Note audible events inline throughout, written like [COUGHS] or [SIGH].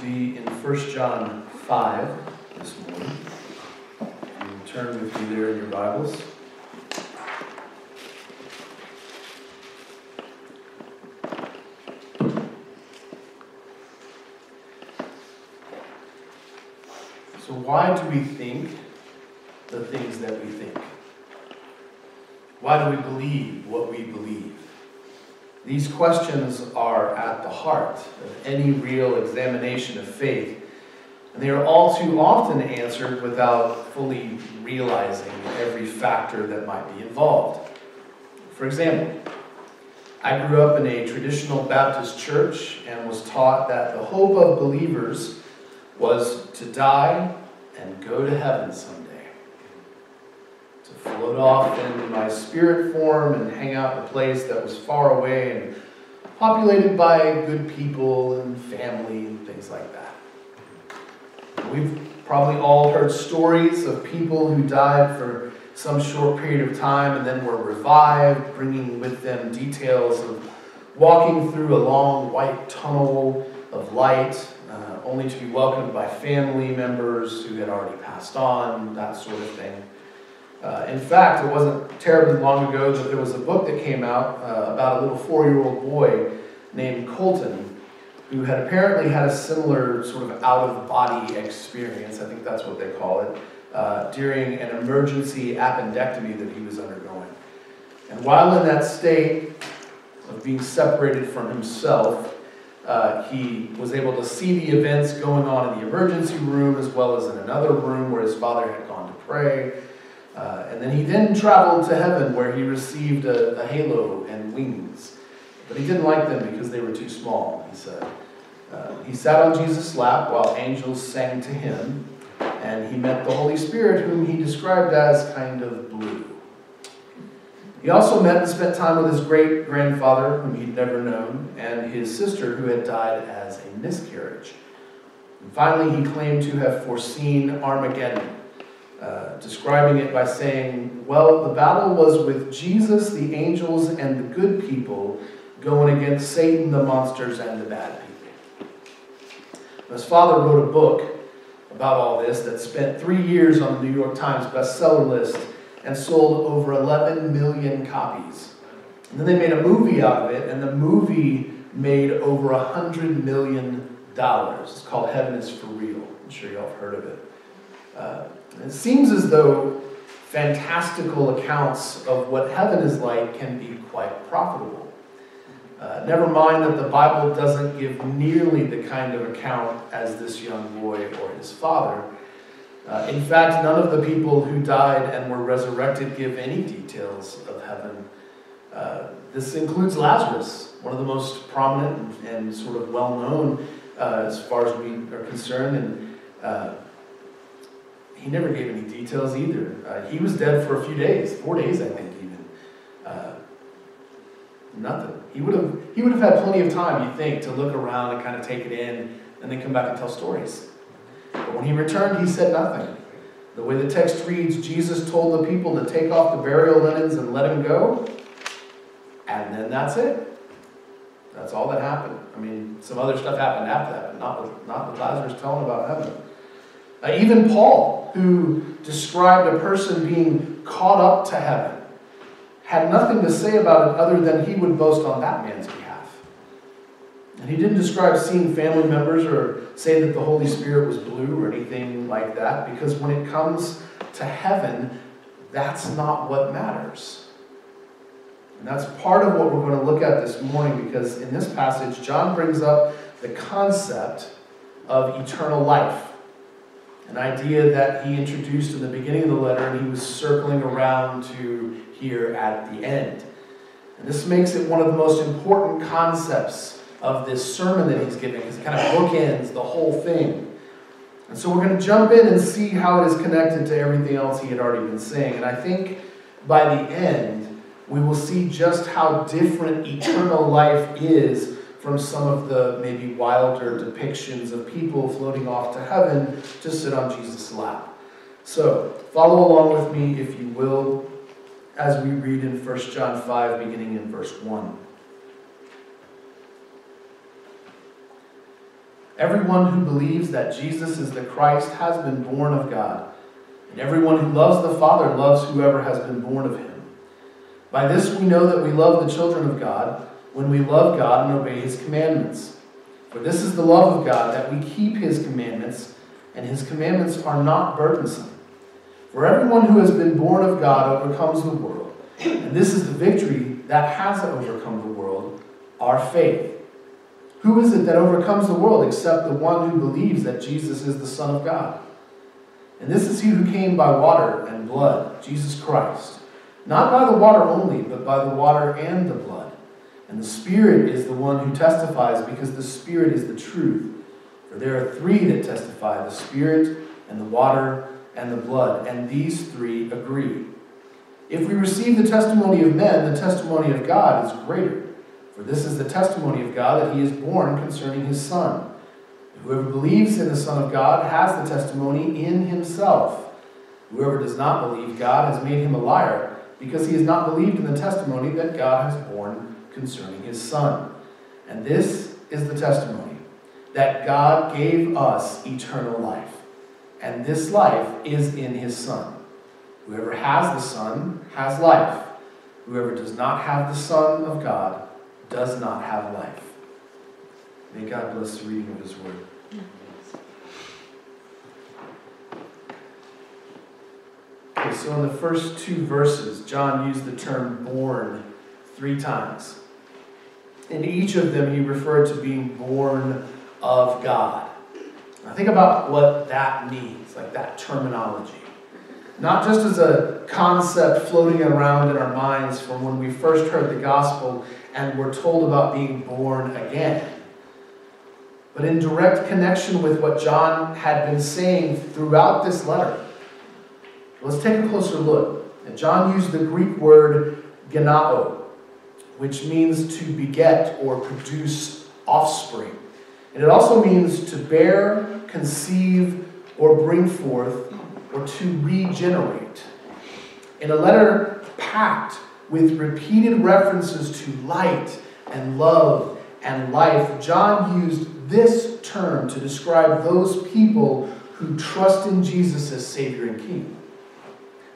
be in 1 John 5 this morning. You turn with me there in your Bibles. So, why do we think the things that we think? Why do we believe what we believe? These questions are at the heart of any real examination of faith, and they are all too often answered without fully realizing every factor that might be involved. For example, I grew up in a traditional Baptist church and was taught that the hope of believers was to die and go to heaven someday float off in my spirit form and hang out in a place that was far away and populated by good people and family and things like that. We've probably all heard stories of people who died for some short period of time and then were revived, bringing with them details of walking through a long white tunnel of light, uh, only to be welcomed by family members who had already passed on, that sort of thing. Uh, in fact, it wasn't terribly long ago that there was a book that came out uh, about a little four year old boy named Colton who had apparently had a similar sort of out of body experience, I think that's what they call it, uh, during an emergency appendectomy that he was undergoing. And while in that state of being separated from himself, uh, he was able to see the events going on in the emergency room as well as in another room where his father had gone to pray. Uh, and then he then traveled to heaven where he received a, a, halo and wings. But he didn't like them because they were too small, he said. Uh, he sat on Jesus' lap while angels sang to him, and he met the Holy Spirit, whom he described as kind of blue. He also met and spent time with his great grandfather, whom he'd never known, and his sister, who had died as a miscarriage. And finally, he claimed to have foreseen Armageddon uh, describing it by saying, Well, the battle was with Jesus, the angels, and the good people going against Satan, the monsters, and the bad people. His father wrote a book about all this that spent three years on the New York Times bestseller list and sold over 11 million copies. And then they made a movie out of it, and the movie made over $100 million. It's called Heaven is for Real. I'm sure y'all have heard of it. Uh, it seems as though fantastical accounts of what heaven is like can be quite profitable. Uh, never mind that the Bible doesn't give nearly the kind of account as this young boy or his father. Uh, in fact, none of the people who died and were resurrected give any details of heaven. Uh, this includes Lazarus, one of the most prominent and, and sort of well known uh, as far as we are concerned. And uh, he never gave any details either. Uh, he was dead for a few days, four days, I think, even. Uh, nothing. He would have he would have had plenty of time, you think, to look around and kind of take it in, and then come back and tell stories. But when he returned, he said nothing. The way the text reads, Jesus told the people to take off the burial linens and let him go, and then that's it. That's all that happened. I mean, some other stuff happened after that, but not with, not with Lazarus telling about heaven. Uh, even Paul, who described a person being caught up to heaven, had nothing to say about it other than he would boast on that man's behalf. And he didn't describe seeing family members or say that the Holy Spirit was blue or anything like that, because when it comes to heaven, that's not what matters. And that's part of what we're going to look at this morning, because in this passage, John brings up the concept of eternal life an idea that he introduced in the beginning of the letter and he was circling around to here at the end. And this makes it one of the most important concepts of this sermon that he's giving, it kind of bookends the whole thing. And so we're going to jump in and see how it is connected to everything else he had already been saying. And I think by the end, we will see just how different eternal life is from some of the maybe wilder depictions of people floating off to heaven to sit on Jesus' lap. So, follow along with me, if you will, as we read in 1 John 5, beginning in verse 1. Everyone who believes that Jesus is the Christ has been born of God. And everyone who loves the Father loves whoever has been born of him. By this we know that we love the children of God, when we love God and obey his commandments. For this is the love of God, that we keep his commandments, and his commandments are not burdensome. For everyone who has been born of God overcomes the world. And this is the victory that has overcome the world, our faith. Who is it that overcomes the world except the one who believes that Jesus is the Son of God? And this is he who came by water and blood, Jesus Christ. Not by the water only, but by the water and the blood. And the Spirit is the one who testifies, because the Spirit is the truth. For there are three that testify the Spirit, and the water, and the blood, and these three agree. If we receive the testimony of men, the testimony of God is greater. For this is the testimony of God that he is borne concerning his Son. Whoever believes in the Son of God has the testimony in himself. Whoever does not believe God has made him a liar, because he has not believed in the testimony that God has borne concerning his Son. And this is the testimony that God gave us eternal life, and this life is in his Son. Whoever has the Son has life. Whoever does not have the Son of God does not have life. May God bless the reading of his word. Okay, so in the first two verses, John used the term born three times. In each of them, he referred to being born of God. Now, think about what that means, like that terminology. Not just as a concept floating around in our minds from when we first heard the gospel and were told about being born again, but in direct connection with what John had been saying throughout this letter. Let's take a closer look. And John used the Greek word genao, which means to beget or produce offspring. And it also means to bear, conceive, or bring forth, or to regenerate. In a letter packed with repeated references to light and love and life, John used this term to describe those people who trust in Jesus as Savior and King.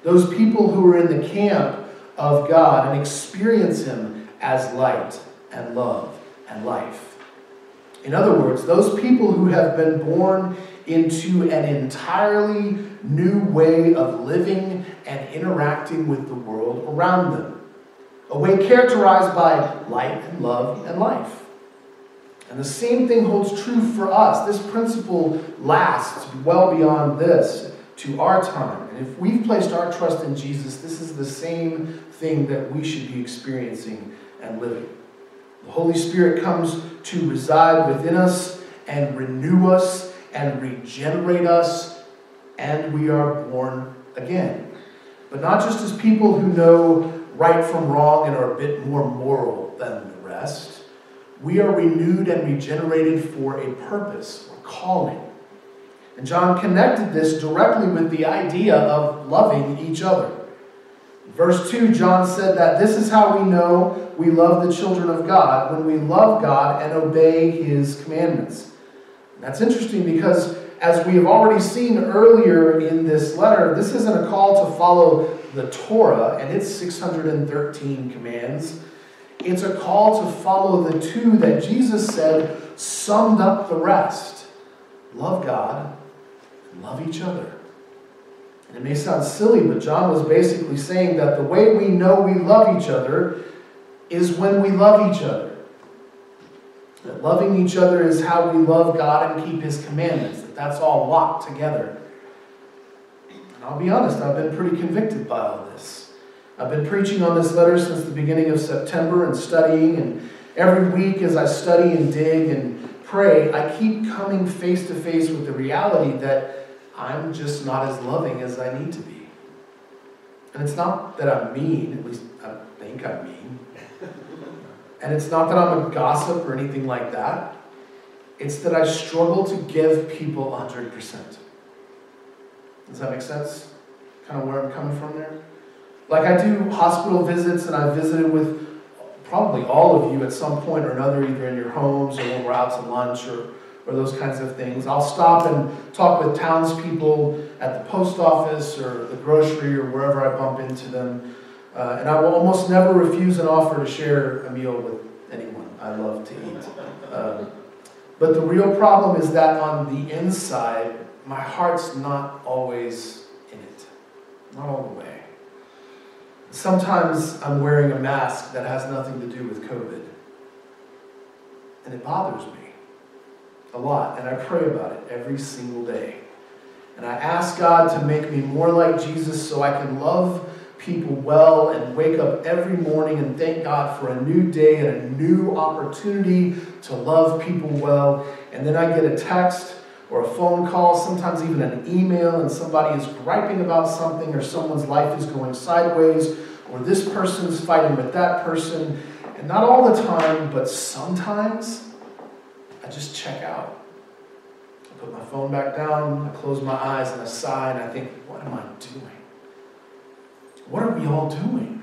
Those people who are in the camp of God and experience Him as light and love and life. In other words, those people who have been born into an entirely new way of living and interacting with the world around them. A way characterized by light and love and life. And the same thing holds true for us. This principle lasts well beyond this to our time. And if we've placed our trust in Jesus, this is the same thing that we should be experiencing and living. The Holy Spirit comes to reside within us and renew us and regenerate us, and we are born again. But not just as people who know right from wrong and are a bit more moral than the rest. We are renewed and regenerated for a purpose or calling. And John connected this directly with the idea of loving each other. Verse 2, John said that this is how we know we love the children of God, when we love God and obey his commandments. And that's interesting because, as we have already seen earlier in this letter, this isn't a call to follow the Torah and its 613 commands. It's a call to follow the two that Jesus said summed up the rest love God love each other. It may sound silly, but John was basically saying that the way we know we love each other is when we love each other. That loving each other is how we love God and keep His commandments. That that's all locked together. And I'll be honest, I've been pretty convicted by all this. I've been preaching on this letter since the beginning of September and studying, and every week as I study and dig and pray, I keep coming face to face with the reality that I'm just not as loving as I need to be. And it's not that I'm mean, at least I think I'm mean. [LAUGHS] And it's not that I'm a gossip or anything like that. It's that I struggle to give people 100%. Does that make sense? Kind of where I'm coming from there? Like I do hospital visits and I've visited with probably all of you at some point or another, either in your homes or when we're out to lunch or or those kinds of things. I'll stop and talk with townspeople at the post office or the grocery or wherever I bump into them. Uh, and I will almost never refuse an offer to share a meal with anyone. I love to eat. Um, but the real problem is that on the inside, my heart's not always in it. Not all the way. Sometimes I'm wearing a mask that has nothing to do with COVID. And it bothers me a lot. And I pray about it every single day. And I ask God to make me more like Jesus so I can love people well and wake up every morning and thank God for a new day and a new opportunity to love people well. And then I get a text or a phone call, sometimes even an email, and somebody is griping about something, or someone's life is going sideways, or this person is fighting with that person. And not all the time, but sometimes I just check out. I put my phone back down, I close my eyes, and I sigh, and I think, what am I doing? What are we all doing?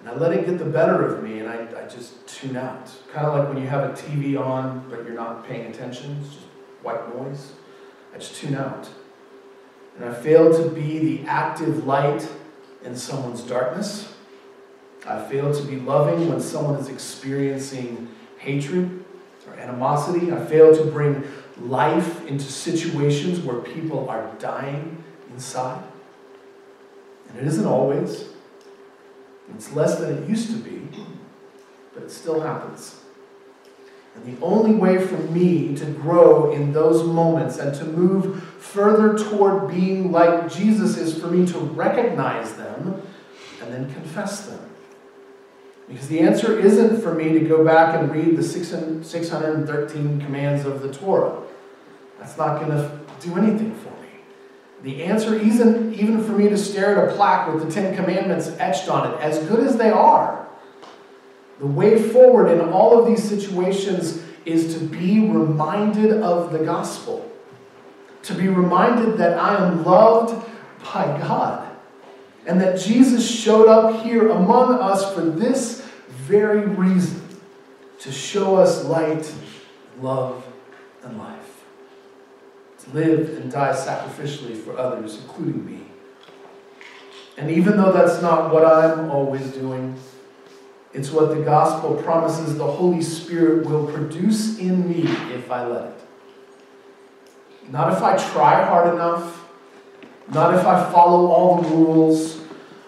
And I let it get the better of me and I, I just tune out. Kind of like when you have a TV on but you're not paying attention, it's just white noise. I just tune out. And I fail to be the active light in someone's darkness. I fail to be loving when someone is experiencing hatred or animosity. I fail to bring life into situations where people are dying inside. And it isn't always. It's less than it used to be, but it still happens. And the only way for me to grow in those moments and to move further toward being like Jesus is for me to recognize them and then confess them. Because the answer isn't for me to go back and read the 613 commands of the Torah. That's not going to do anything for me. The answer isn't even for me to stare at a plaque with the Ten Commandments etched on it, as good as they are. The way forward in all of these situations is to be reminded of the gospel, to be reminded that I am loved by God, and that Jesus showed up here among us for this very reason to show us light, love, and life to live and die sacrificially for others, including me. And even though that's not what I'm always doing, it's what the gospel promises the Holy Spirit will produce in me if I let it. Not if I try hard enough, not if I follow all the rules,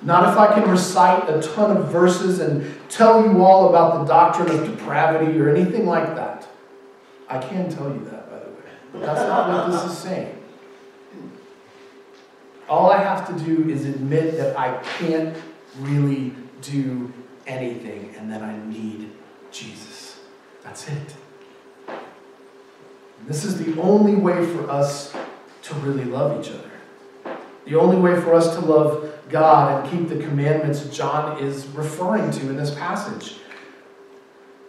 not if I can recite a ton of verses and tell you all about the doctrine of depravity or anything like that. I can tell you that. By the way. But that's not what this is saying. All I have to do is admit that I can't really do anything and that I need Jesus. That's it. And this is the only way for us to really love each other. The only way for us to love God and keep the commandments John is referring to in this passage.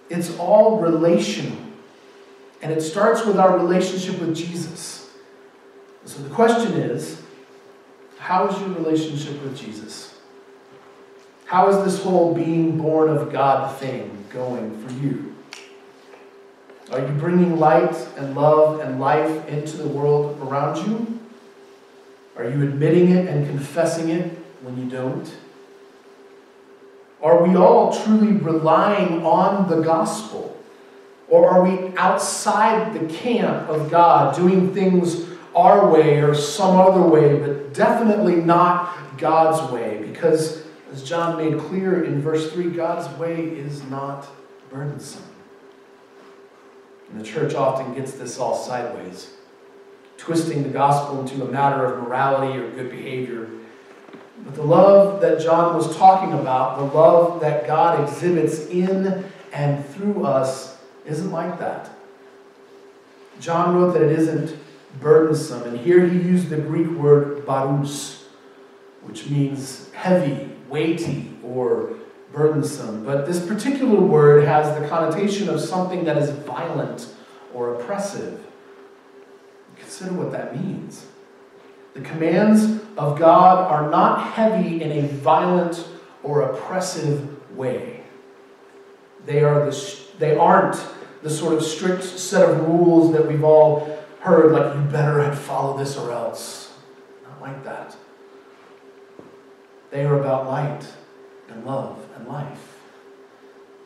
It's all relational. And it starts with our relationship with Jesus. So the question is how is your relationship with Jesus? How is this whole being born of God thing going for you? Are you bringing light and love and life into the world around you? Are you admitting it and confessing it when you don't? Are we all truly relying on the gospel? Or are we outside the camp of God, doing things our way or some other way, but definitely not God's way? Because, as John made clear in verse 3, God's way is not burdensome. And the church often gets this all sideways, twisting the gospel into a matter of morality or good behavior. But the love that John was talking about, the love that God exhibits in and through us, isn't like that. John wrote that it isn't burdensome, and here he used the Greek word baros, which means heavy, weighty, or burdensome. But this particular word has the connotation of something that is violent or oppressive. Consider what that means. The commands of God are not heavy in a violent or oppressive way. They, are the, they aren't the sort of strict set of rules that we've all heard, like you better follow this or else. Not like that. They are about light and love and life.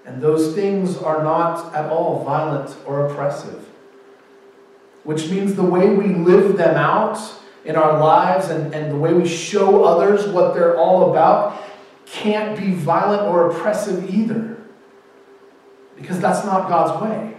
And those things are not at all violent or oppressive. Which means the way we live them out in our lives and, and the way we show others what they're all about can't be violent or oppressive either. Because that's not God's way.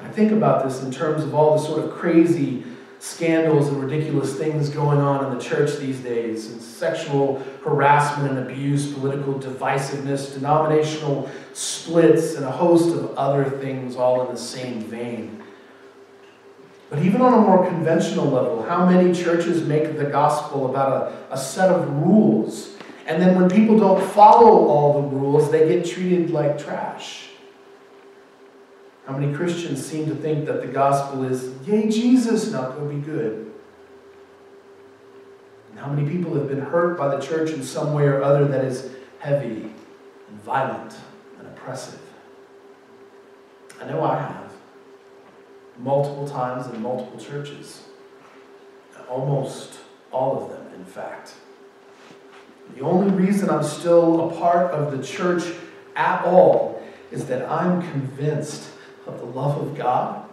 I think about this in terms of all the sort of crazy scandals and ridiculous things going on in the church these days and sexual harassment and abuse, political divisiveness, denominational splits, and a host of other things all in the same vein. But even on a more conventional level, how many churches make the gospel about a, a set of rules? And then when people don't follow all the rules, they get treated like trash. How many Christians seem to think that the gospel is, yay, Jesus, now go be good? And how many people have been hurt by the church in some way or other that is heavy and violent and oppressive? I know I have multiple times in multiple churches. Almost all of them, in fact. The only reason I'm still a part of the church at all is that I'm convinced of the love of God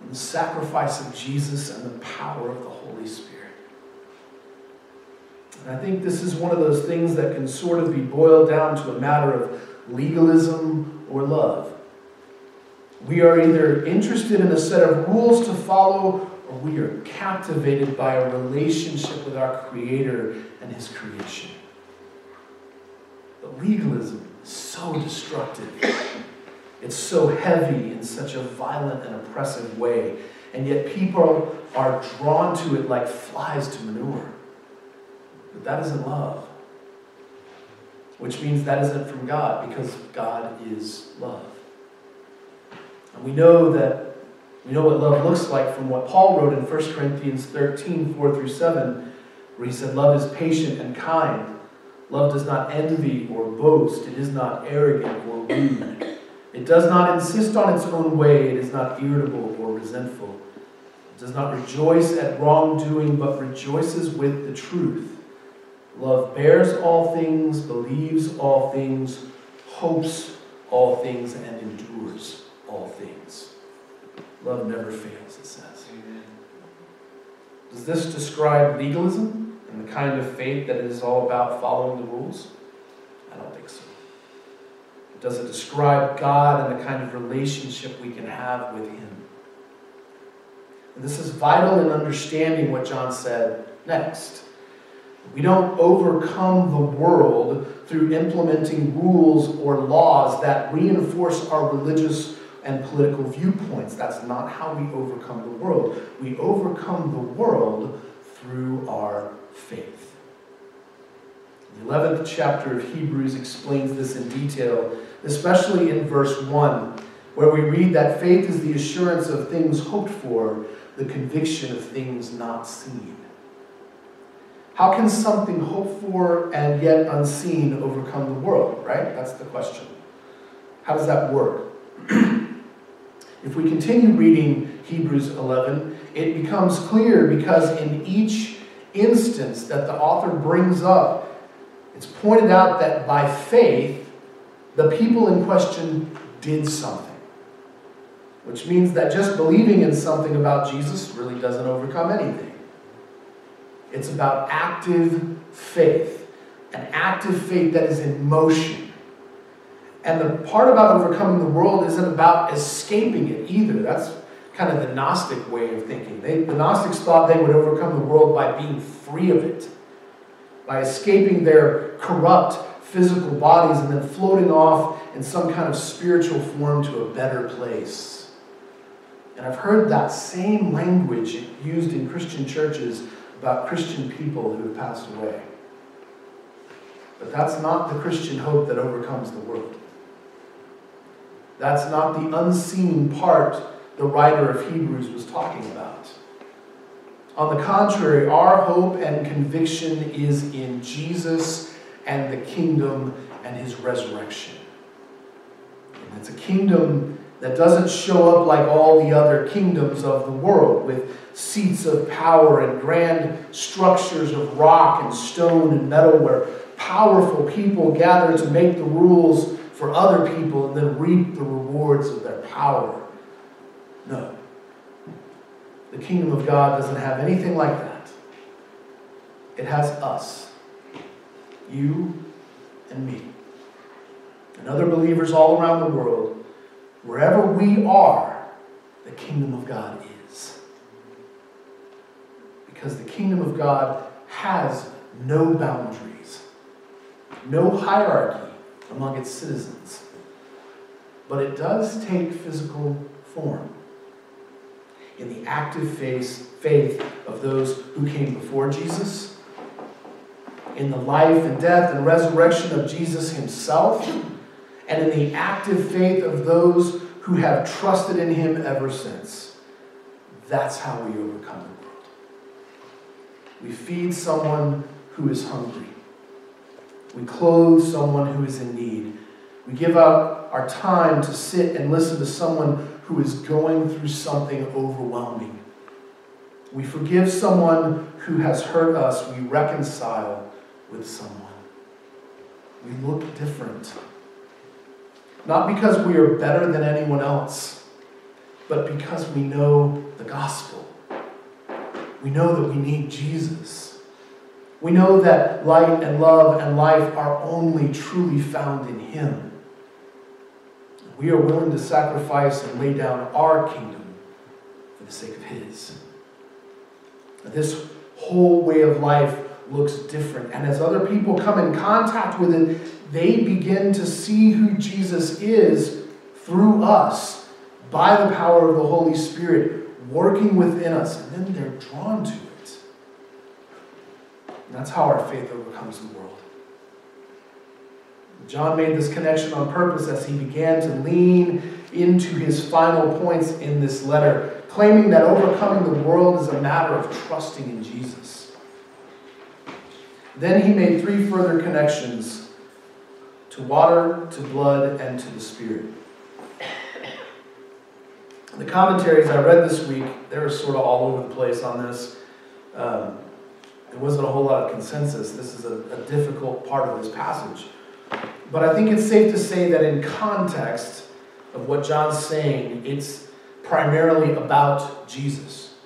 and the sacrifice of Jesus and the power of the Holy Spirit. And I think this is one of those things that can sort of be boiled down to a matter of legalism or love. We are either interested in a set of rules to follow or we are captivated by a relationship with our Creator and His creation. But legalism is so destructive. It's so heavy in such a violent and oppressive way. And yet people are drawn to it like flies to manure. But that isn't love. Which means that isn't from God because God is love. And we know that we know what love looks like from what Paul wrote in 1 Corinthians 13, 4 through 7, where he said, Love is patient and kind. Love does not envy or boast. It is not arrogant or rude. It does not insist on its own way. It is not irritable or resentful. It does not rejoice at wrongdoing, but rejoices with the truth. Love bears all things, believes all things, hopes all things, and endures all things. Love never fails, it says. Amen. Does this describe legalism and the kind of faith that is all about following the rules? I don't think so. Does it describe God and the kind of relationship we can have with Him? And this is vital in understanding what John said next. We don't overcome the world through implementing rules or laws that reinforce our religious and political viewpoints. That's not how we overcome the world. We overcome the world through our faith. The 11th chapter of Hebrews explains this in detail, especially in verse 1, where we read that faith is the assurance of things hoped for, the conviction of things not seen. How can something hoped for and yet unseen overcome the world, right? That's the question. How does that work? [CLEARS THROAT] if we continue reading Hebrews 11, it becomes clear because in each instance that the author brings up it's pointed out that by faith, the people in question did something. Which means that just believing in something about Jesus really doesn't overcome anything. It's about active faith, an active faith that is in motion. And the part about overcoming the world isn't about escaping it either. That's kind of the Gnostic way of thinking. They, the Gnostics thought they would overcome the world by being free of it by escaping their corrupt physical bodies and then floating off in some kind of spiritual form to a better place. And I've heard that same language used in Christian churches about Christian people who have passed away. But that's not the Christian hope that overcomes the world. That's not the unseen part the writer of Hebrews was talking about. On the contrary, our hope and conviction is in Jesus and the kingdom and his resurrection. And it's a kingdom that doesn't show up like all the other kingdoms of the world with seats of power and grand structures of rock and stone and metal where powerful people gather to make the rules for other people and then reap the rewards of their power. No. The kingdom of God doesn't have anything like that. It has us, you and me, and other believers all around the world. Wherever we are, the kingdom of God is. Because the kingdom of God has no boundaries, no hierarchy among its citizens. But it does take physical form in the active faith of those who came before Jesus, in the life and death and resurrection of Jesus himself, and in the active faith of those who have trusted in him ever since. That's how we overcome the world. We feed someone who is hungry. We clothe someone who is in need. We give up our time to sit and listen to someone who is going through something overwhelming. We forgive someone who has hurt us. We reconcile with someone. We look different. Not because we are better than anyone else, but because we know the gospel. We know that we need Jesus. We know that light and love and life are only truly found in Him. We are willing to sacrifice and lay down our kingdom for the sake of His. This whole way of life looks different. And as other people come in contact with it, they begin to see who Jesus is through us by the power of the Holy Spirit working within us. And then they're drawn to. And that's how our faith overcomes the world. John made this connection on purpose as he began to lean into his final points in this letter, claiming that overcoming the world is a matter of trusting in Jesus. Then he made three further connections to water, to blood, and to the Spirit. The commentaries I read this week, they were sort of all over the place on this. Um, there wasn't a whole lot of consensus. This is a, a difficult part of this passage. But I think it's safe to say that in context of what John's saying, it's primarily about Jesus.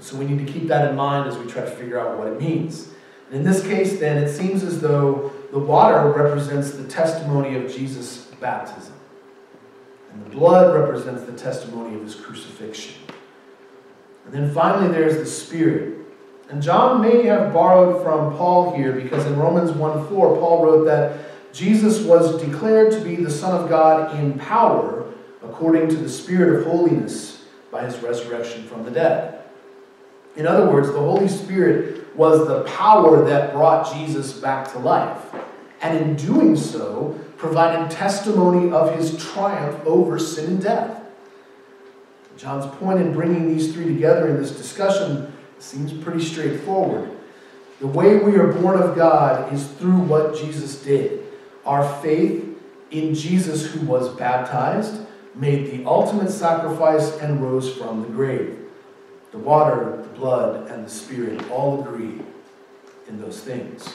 So we need to keep that in mind as we try to figure out what it means. And in this case, then, it seems as though the water represents the testimony of Jesus' baptism. And the blood represents the testimony of his crucifixion. And then finally, there's the Spirit. And John may have borrowed from Paul here because in Romans 1 4, Paul wrote that Jesus was declared to be the Son of God in power according to the Spirit of holiness by his resurrection from the dead. In other words, the Holy Spirit was the power that brought Jesus back to life. And in doing so, provided testimony of his triumph over sin and death. John's point in bringing these three together in this discussion seems pretty straightforward. The way we are born of God is through what Jesus did. Our faith in Jesus, who was baptized, made the ultimate sacrifice and rose from the grave. The water, the blood, and the Spirit all agree in those things.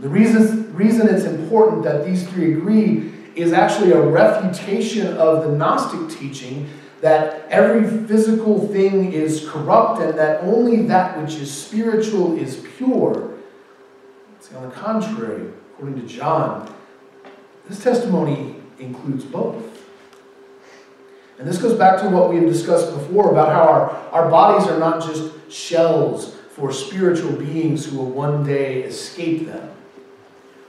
The reason, reason it's important that these three agree is actually a refutation of the Gnostic teaching that every physical thing is corrupt and that only that which is spiritual is pure. See, on the contrary, according to John, this testimony includes both. And this goes back to what we have discussed before about how our, our bodies are not just shells for spiritual beings who will one day escape them.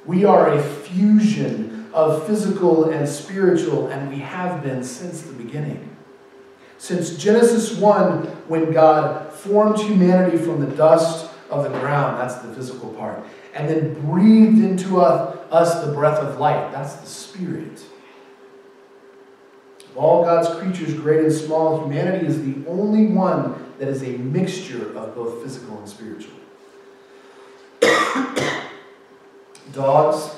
We are a fusion of physical and spiritual, and we have been since the beginning. Since Genesis 1, when God formed humanity from the dust of the ground, that's the physical part, and then breathed into us the breath of life, that's the spirit. Of all God's creatures, great and small, humanity is the only one that is a mixture of both physical and spiritual. [COUGHS] Dogs,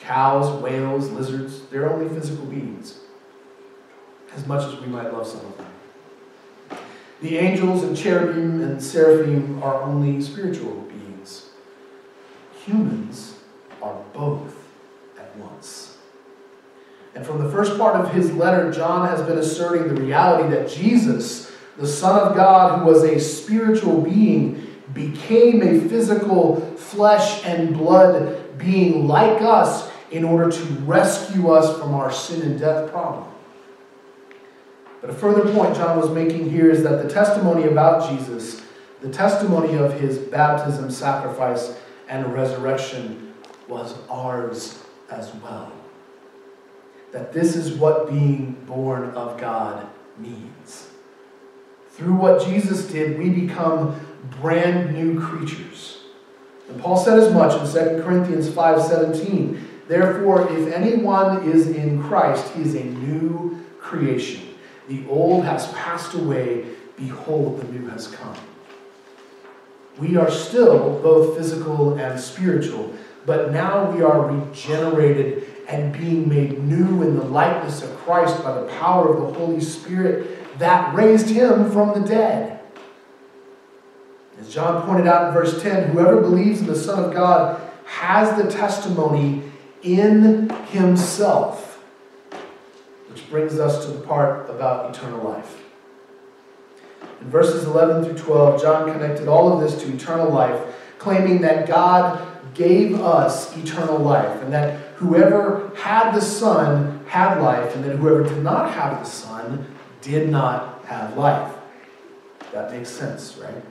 cows, whales, lizards, they're only physical beings. As much as we might love some of them. The angels and cherubim and seraphim are only spiritual beings. Humans are both at once. And from the first part of his letter, John has been asserting the reality that Jesus, the Son of God, who was a spiritual being, became a physical flesh and blood being like us in order to rescue us from our sin and death problem. But a further point John was making here is that the testimony about Jesus, the testimony of his baptism, sacrifice, and resurrection was ours as well. That this is what being born of God means. Through what Jesus did, we become brand new creatures. And Paul said as much in 2 Corinthians 5:17. Therefore, if anyone is in Christ, he is a new creation. The old has passed away. Behold, the new has come. We are still both physical and spiritual, but now we are regenerated and being made new in the likeness of Christ by the power of the Holy Spirit that raised him from the dead. As John pointed out in verse 10, whoever believes in the Son of God has the testimony in himself. Which brings us to the part about eternal life. In verses 11 through 12, John connected all of this to eternal life, claiming that God gave us eternal life, and that whoever had the Son had life, and that whoever did not have the Son did not have life. That makes sense, right?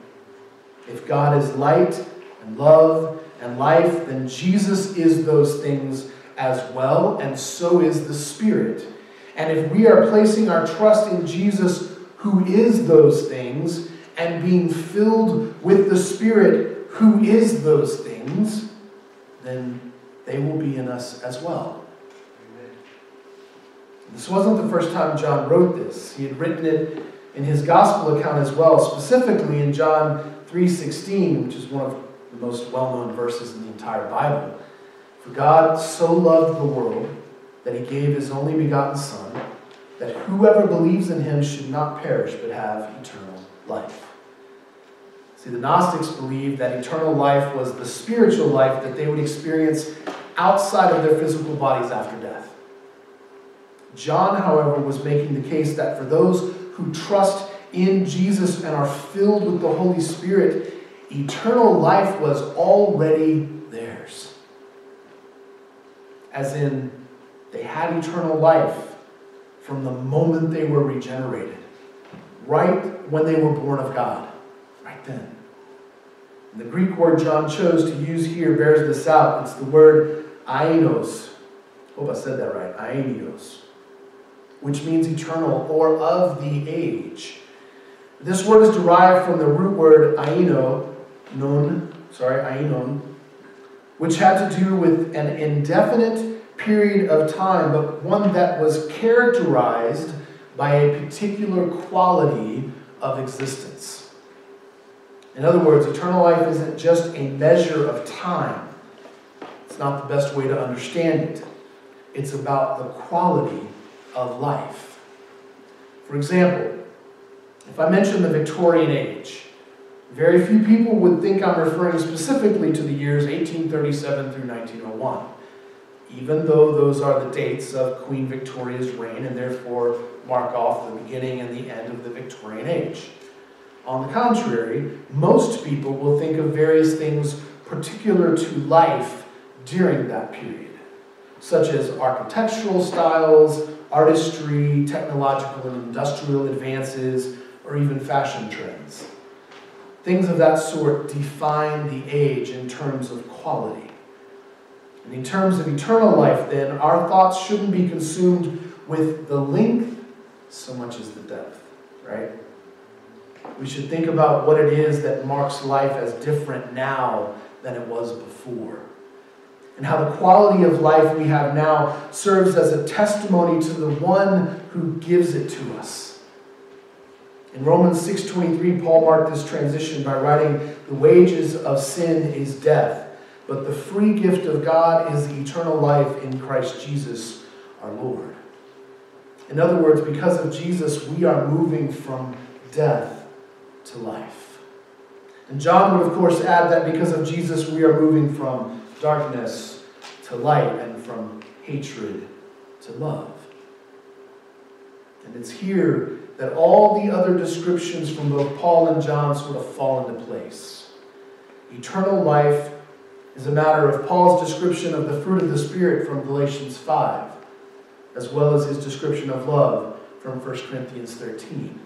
If God is light and love and life, then Jesus is those things as well, and so is the Spirit. And if we are placing our trust in Jesus, who is those things, and being filled with the Spirit, who is those things, then they will be in us as well. This wasn't the first time John wrote this. He had written it in his gospel account as well, specifically in John 3:16, which is one of the most well-known verses in the entire Bible. For God so loved the world that he gave his only begotten Son, that whoever believes in him should not perish but have eternal life. See, the Gnostics believed that eternal life was the spiritual life that they would experience outside of their physical bodies after death. John, however, was making the case that for those who trust in Jesus and are filled with the Holy Spirit, eternal life was already theirs. As in, they had eternal life from the moment they were regenerated, right when they were born of God, right then. And the Greek word John chose to use here bears this out. It's the word ainos. Hope I said that right. Aionios, which means eternal or of the age. This word is derived from the root word aino, non, sorry, which had to do with an indefinite period of time, but one that was characterized by a particular quality of existence. In other words, eternal life isn't just a measure of time. It's not the best way to understand it. It's about the quality of life. For example, if I mention the Victorian age, very few people would think I'm referring specifically to the years 1837 through 1901 even though those are the dates of Queen Victoria's reign and therefore mark off the beginning and the end of the Victorian age. On the contrary, most people will think of various things particular to life during that period, such as architectural styles, artistry, technological and industrial advances, or even fashion trends. Things of that sort define the age in terms of quality. And in terms of eternal life, then, our thoughts shouldn't be consumed with the length so much as the depth, right? We should think about what it is that marks life as different now than it was before. And how the quality of life we have now serves as a testimony to the one who gives it to us. In Romans 6:23, Paul marked this transition by writing, "The wages of sin is death." But the free gift of God is eternal life in Christ Jesus our Lord. In other words, because of Jesus, we are moving from death to life. And John would, of course, add that because of Jesus, we are moving from darkness to light and from hatred to love. And it's here that all the other descriptions from both Paul and John sort of fall into place. Eternal life is a matter of Paul's description of the fruit of the Spirit from Galatians 5, as well as his description of love from 1 Corinthians 13.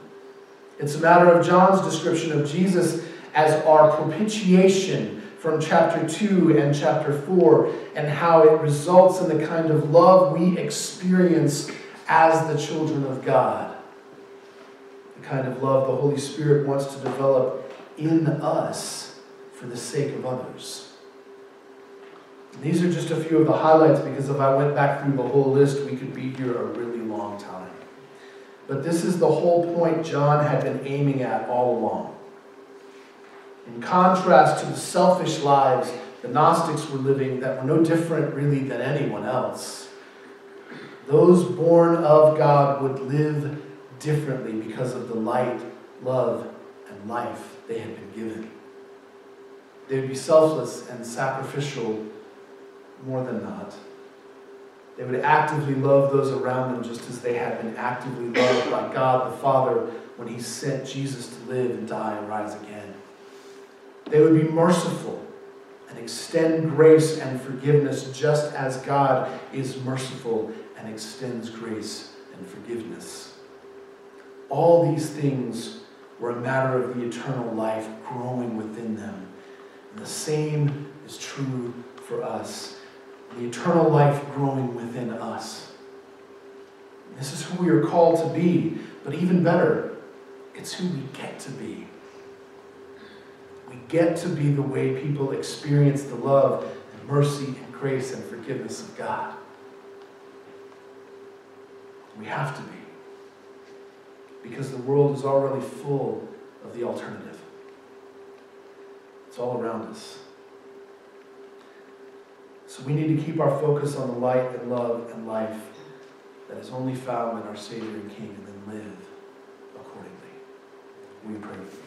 It's a matter of John's description of Jesus as our propitiation from chapter 2 and chapter 4, and how it results in the kind of love we experience as the children of God. The kind of love the Holy Spirit wants to develop in us for the sake of others. These are just a few of the highlights because if I went back through the whole list, we could be here a really long time. But this is the whole point John had been aiming at all along. In contrast to the selfish lives the Gnostics were living that were no different really than anyone else, those born of God would live differently because of the light, love, and life they had been given. They would be selfless and sacrificial more than not. They would actively love those around them just as they had been actively loved by God the Father when He sent Jesus to live and die and rise again. They would be merciful and extend grace and forgiveness just as God is merciful and extends grace and forgiveness. All these things were a matter of the eternal life growing within them. And the same is true for us the eternal life growing within us. This is who we are called to be, but even better, it's who we get to be. We get to be the way people experience the love and mercy and grace and forgiveness of God. We have to be. Because the world is already full of the alternative. It's all around us. So we need to keep our focus on the light and love and life that is only found in our Savior and King and then live accordingly. We pray.